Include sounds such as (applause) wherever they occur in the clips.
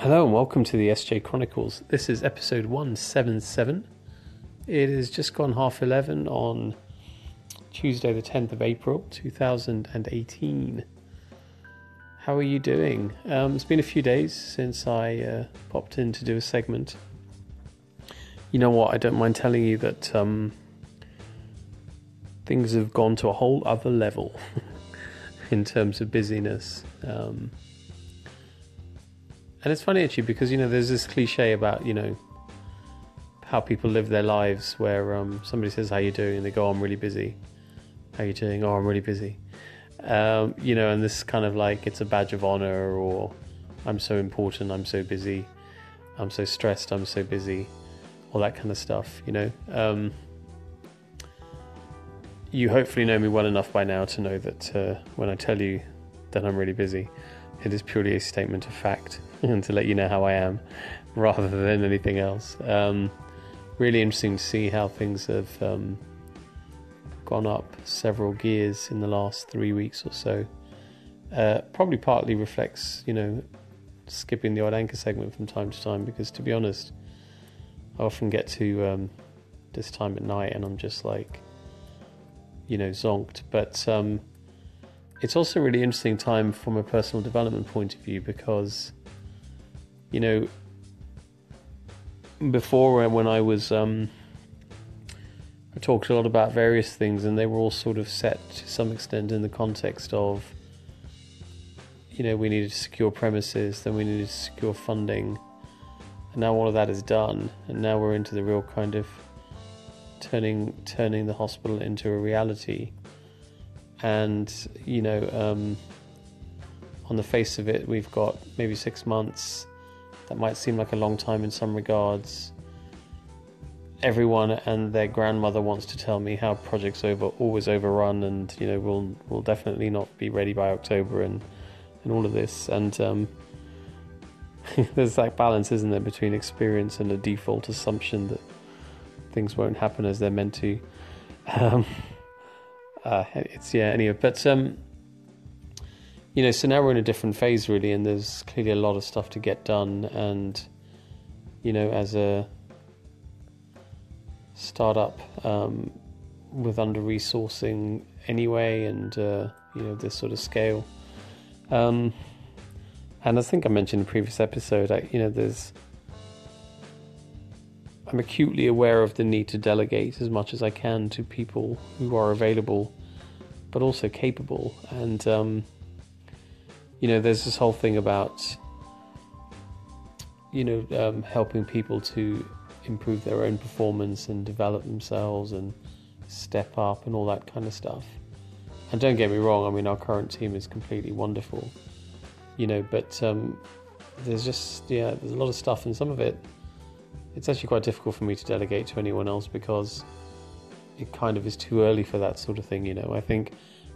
Hello and welcome to the SJ Chronicles. This is episode 177. It has just gone half 11 on Tuesday, the 10th of April 2018. How are you doing? Um, it's been a few days since I uh, popped in to do a segment. You know what? I don't mind telling you that um, things have gone to a whole other level (laughs) in terms of busyness. Um, and it's funny actually because you know there's this cliche about you know how people live their lives where um, somebody says how you doing and they go oh, I'm really busy. How you doing? Oh I'm really busy. Um, you know, and this kind of like it's a badge of honor or I'm so important, I'm so busy, I'm so stressed, I'm so busy, all that kind of stuff. You know. Um, you hopefully know me well enough by now to know that uh, when I tell you that I'm really busy, it is purely a statement of fact (laughs) and to let you know how I am rather than anything else. Um, really interesting to see how things have um, gone up several gears in the last three weeks or so. Uh, probably partly reflects, you know, skipping the odd anchor segment from time to time because, to be honest, I often get to um, this time at night and I'm just like, you know, zonked. But um, it's also a really interesting time from a personal development point of view because you know, before when I was, um, I talked a lot about various things, and they were all sort of set to some extent in the context of, you know, we needed to secure premises, then we needed to secure funding, and now all of that is done, and now we're into the real kind of turning turning the hospital into a reality, and you know. Um, on the face of it, we've got maybe six months that might seem like a long time in some regards. Everyone and their grandmother wants to tell me how projects over always overrun, and you know we'll will definitely not be ready by October, and and all of this. And um, (laughs) there's that balance, isn't there, between experience and a default assumption that things won't happen as they're meant to. Um, (laughs) uh, it's yeah. Anyway, but um, you know, so now we're in a different phase really, and there's clearly a lot of stuff to get done. And you know, as a startup um, with under resourcing anyway, and uh, you know this sort of scale. Um, and I think I mentioned in a previous episode, I, you know, there's I'm acutely aware of the need to delegate as much as I can to people who are available, but also capable. And um, you know, there's this whole thing about, you know, um, helping people to improve their own performance and develop themselves and step up and all that kind of stuff. And don't get me wrong, I mean, our current team is completely wonderful, you know, but um, there's just, yeah, there's a lot of stuff, and some of it, it's actually quite difficult for me to delegate to anyone else because it kind of is too early for that sort of thing, you know. I think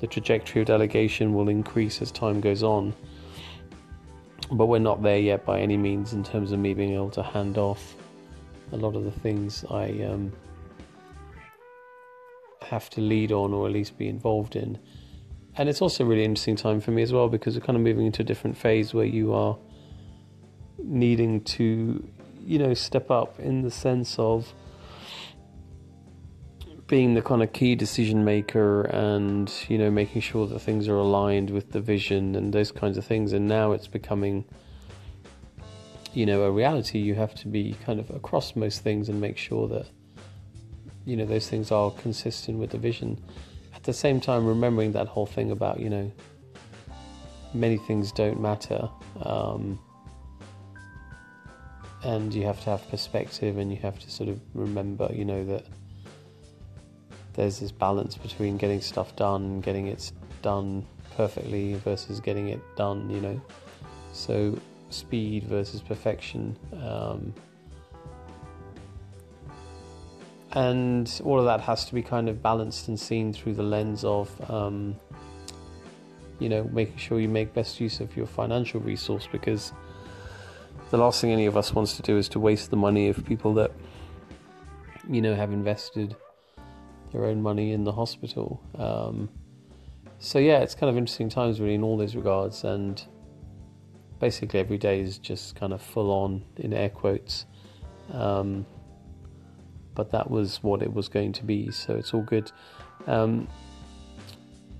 the trajectory of delegation will increase as time goes on. But we're not there yet by any means in terms of me being able to hand off a lot of the things I um, have to lead on or at least be involved in. And it's also a really interesting time for me as well because we're kind of moving into a different phase where you are needing to, you know, step up in the sense of being the kind of key decision maker and you know making sure that things are aligned with the vision and those kinds of things. And now it's becoming you know a reality. You have to be kind of across most things and make sure that you know those things are consistent with the vision. At the same time remembering that whole thing about you know many things don't matter um, and you have to have perspective and you have to sort of remember you know that there's this balance between getting stuff done, getting it done perfectly versus getting it done, you know. So speed versus perfection. Um, and all of that has to be kind of balanced and seen through the lens of, um, you know, making sure you make best use of your financial resource because the last thing any of us wants to do is to waste the money of people that, you know, have invested their own money in the hospital. Um, so yeah, it's kind of interesting times really in all those regards, and basically every day is just kind of full on in air quotes. Um, but that was what it was going to be, so it's all good. Um,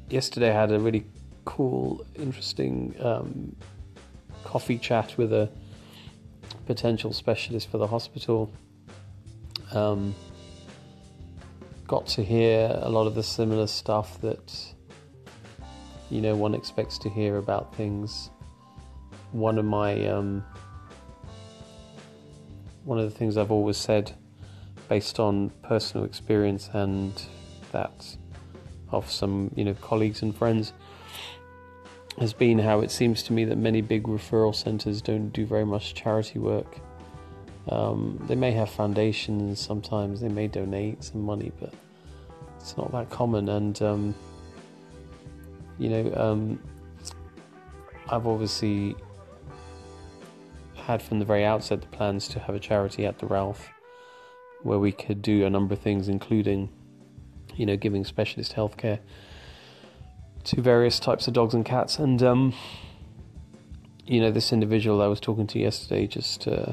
yesterday I had a really cool, interesting um, coffee chat with a potential specialist for the hospital. Um, got to hear a lot of the similar stuff that you know one expects to hear about things. One of my um, one of the things I've always said, based on personal experience and that of some you know colleagues and friends, has been how it seems to me that many big referral centres don't do very much charity work. Um, they may have foundations sometimes, they may donate some money, but it's not that common. And, um, you know, um, I've obviously had from the very outset the plans to have a charity at the Ralph where we could do a number of things, including, you know, giving specialist healthcare to various types of dogs and cats. And, um, you know, this individual I was talking to yesterday just uh,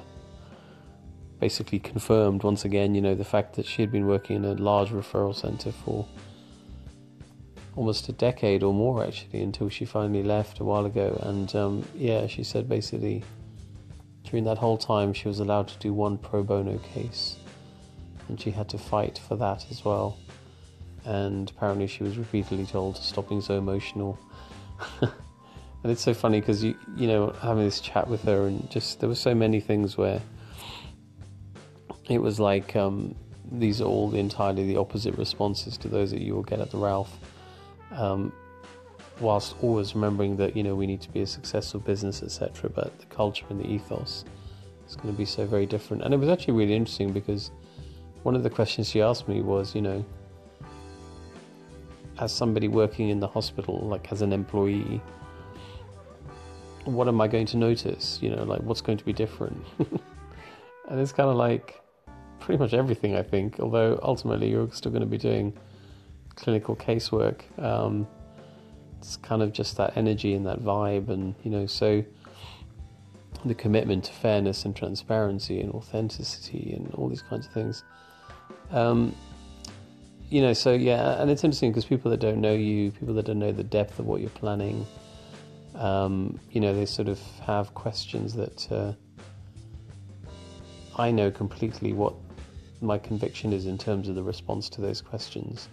basically confirmed once again, you know, the fact that she had been working in a large referral centre for almost a decade or more actually until she finally left a while ago. And um, yeah, she said basically during that whole time she was allowed to do one pro bono case and she had to fight for that as well and apparently she was repeatedly told to stop being so emotional. (laughs) and it's so funny because you you know having this chat with her and just there were so many things where it was like um, these are all entirely the opposite responses to those that you will get at the Ralph. Um, whilst always remembering that you know we need to be a successful business, etc. But the culture and the ethos is going to be so very different. And it was actually really interesting because one of the questions she asked me was, you know, as somebody working in the hospital, like as an employee, what am I going to notice? You know, like what's going to be different? (laughs) and it's kind of like pretty much everything, I think, although ultimately you're still going to be doing clinical casework. Um, it's kind of just that energy and that vibe, and you know, so the commitment to fairness and transparency and authenticity and all these kinds of things. Um, you know, so yeah, and it's interesting because people that don't know you, people that don't know the depth of what you're planning, um, you know, they sort of have questions that uh, I know completely what my conviction is in terms of the response to those questions.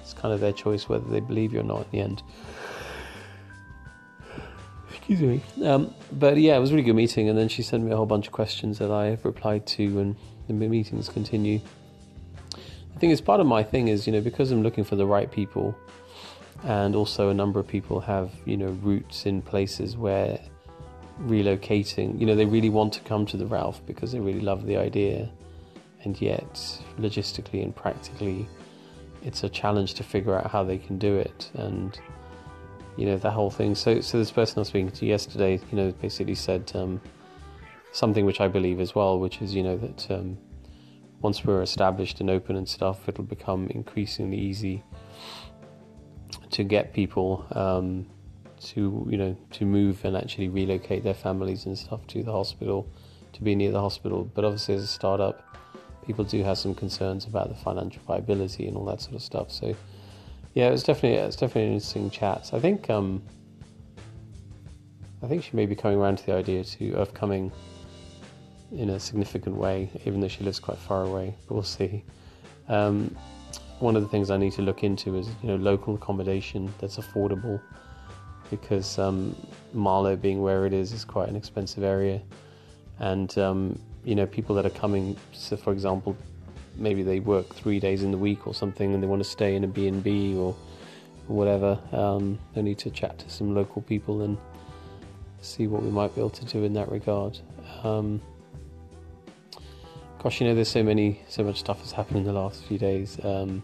It's kind of their choice whether they believe you or not in the end. Excuse me. Um, but yeah, it was a really good meeting, and then she sent me a whole bunch of questions that I have replied to, and the meetings continue. I think it's part of my thing is, you know, because I'm looking for the right people, and also a number of people have, you know, roots in places where relocating, you know, they really want to come to the Ralph because they really love the idea, and yet logistically and practically, it's a challenge to figure out how they can do it, and you know, the whole thing. So, so this person I was speaking to yesterday, you know, basically said um, something which I believe as well, which is, you know, that. Um, once we're established and open and stuff, it'll become increasingly easy to get people um, to you know to move and actually relocate their families and stuff to the hospital, to be near the hospital. But obviously, as a startup, people do have some concerns about the financial viability and all that sort of stuff. So, yeah, it's definitely it's definitely an interesting chat. I think um, I think she may be coming around to the idea to of coming in a significant way, even though she lives quite far away. (laughs) We'll see. Um, one of the things I need to look into is you know local accommodation that's affordable, because um, Marlow being where it is is quite an expensive area, and um, you know people that are coming. So for example, maybe they work three days in the week or something, and they want to stay in a B and B or whatever. Um, I need to chat to some local people and see what we might be able to do in that regard. Um, gosh, you know, there's so many, so much stuff has happened in the last few days. Um,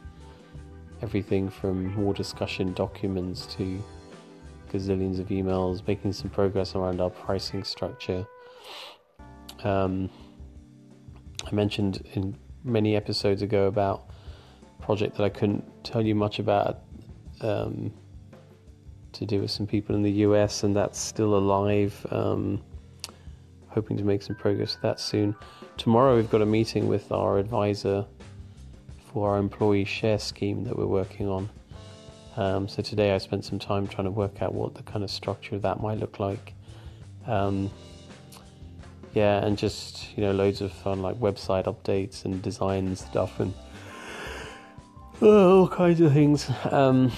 everything from more discussion documents to gazillions of emails, making some progress around our pricing structure. Um, I mentioned in many episodes ago about a project that I couldn't tell you much about um, to do with some people in the US, and that's still alive. Um, hoping to make some progress with that soon. Tomorrow, we've got a meeting with our advisor for our employee share scheme that we're working on. Um, so today, I spent some time trying to work out what the kind of structure that might look like. Um, yeah, and just you know, loads of fun like website updates and design stuff and uh, all kinds of things. Um,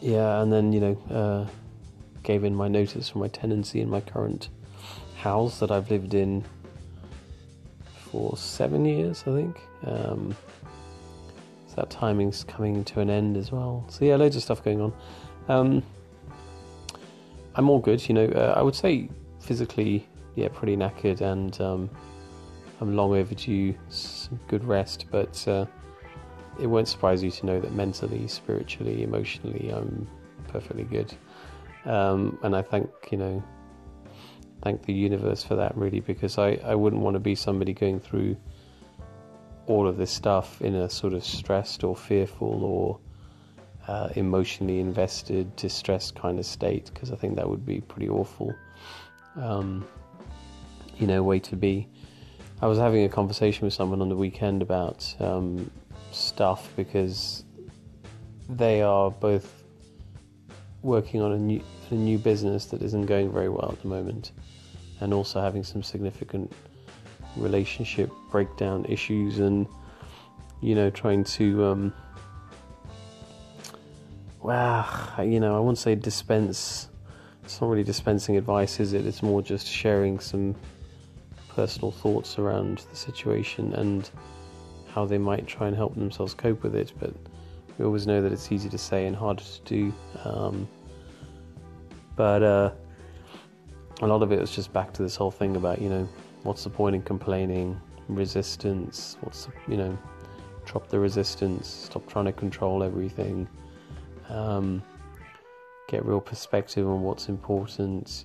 yeah, and then you know, uh, gave in my notice for my tenancy in my current house that I've lived in for seven years, I think. Um, so that timing's coming to an end as well. So yeah, loads of stuff going on. Um, I'm all good, you know. Uh, I would say physically, yeah, pretty knackered, and um, I'm long overdue some good rest. But uh, it won't surprise you to know that mentally, spiritually, emotionally, I'm perfectly good. Um, and I thank you know, thank the universe for that really, because I I wouldn't want to be somebody going through all of this stuff in a sort of stressed or fearful or uh, emotionally invested, distressed kind of state, because I think that would be pretty awful. Um, you know, way to be. I was having a conversation with someone on the weekend about um, stuff because they are both working on a new a new business that isn't going very well at the moment, and also having some significant relationship breakdown issues, and you know, trying to um, well, you know, I won't say dispense. It's not really dispensing advice, is it? It's more just sharing some personal thoughts around the situation and how they might try and help themselves cope with it. But we always know that it's easy to say and harder to do. Um, but uh, a lot of it was just back to this whole thing about, you know, what's the point in complaining, resistance, what's, the, you know, drop the resistance, stop trying to control everything um, get real perspective on what's important,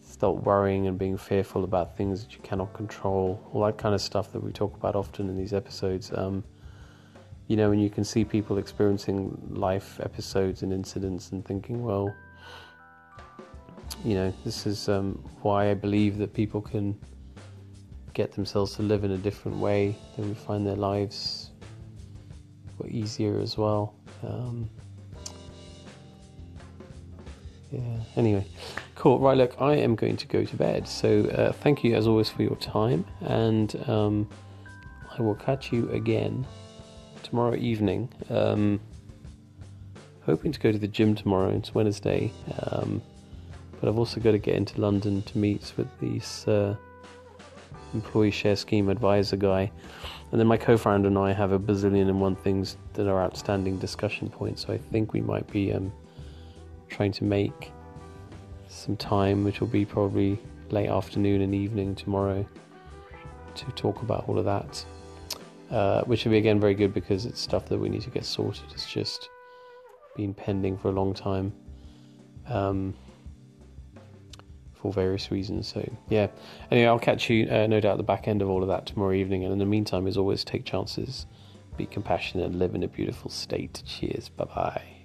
stop worrying and being fearful about things that you cannot control, all that kind of stuff that we talk about often in these episodes. Um, you know, and you can see people experiencing life episodes and incidents and thinking, well, you know, this is um, why I believe that people can get themselves to live in a different way. Then we find their lives were easier as well. Um, yeah. Anyway, cool. Right. Look, I am going to go to bed. So uh, thank you as always for your time, and um, I will catch you again tomorrow evening. Um, hoping to go to the gym tomorrow. It's Wednesday, um, but I've also got to get into London to meet with this uh, employee share scheme advisor guy. And then my co founder and I have a bazillion and one things that are outstanding discussion points. So I think we might be um, trying to make some time, which will be probably late afternoon and evening tomorrow, to talk about all of that. Uh, which will be again very good because it's stuff that we need to get sorted. It's just been pending for a long time. Um, for various reasons. So yeah. Anyway, I'll catch you uh, no doubt at the back end of all of that tomorrow evening. And in the meantime, as always, take chances, be compassionate, and live in a beautiful state. Cheers. Bye bye.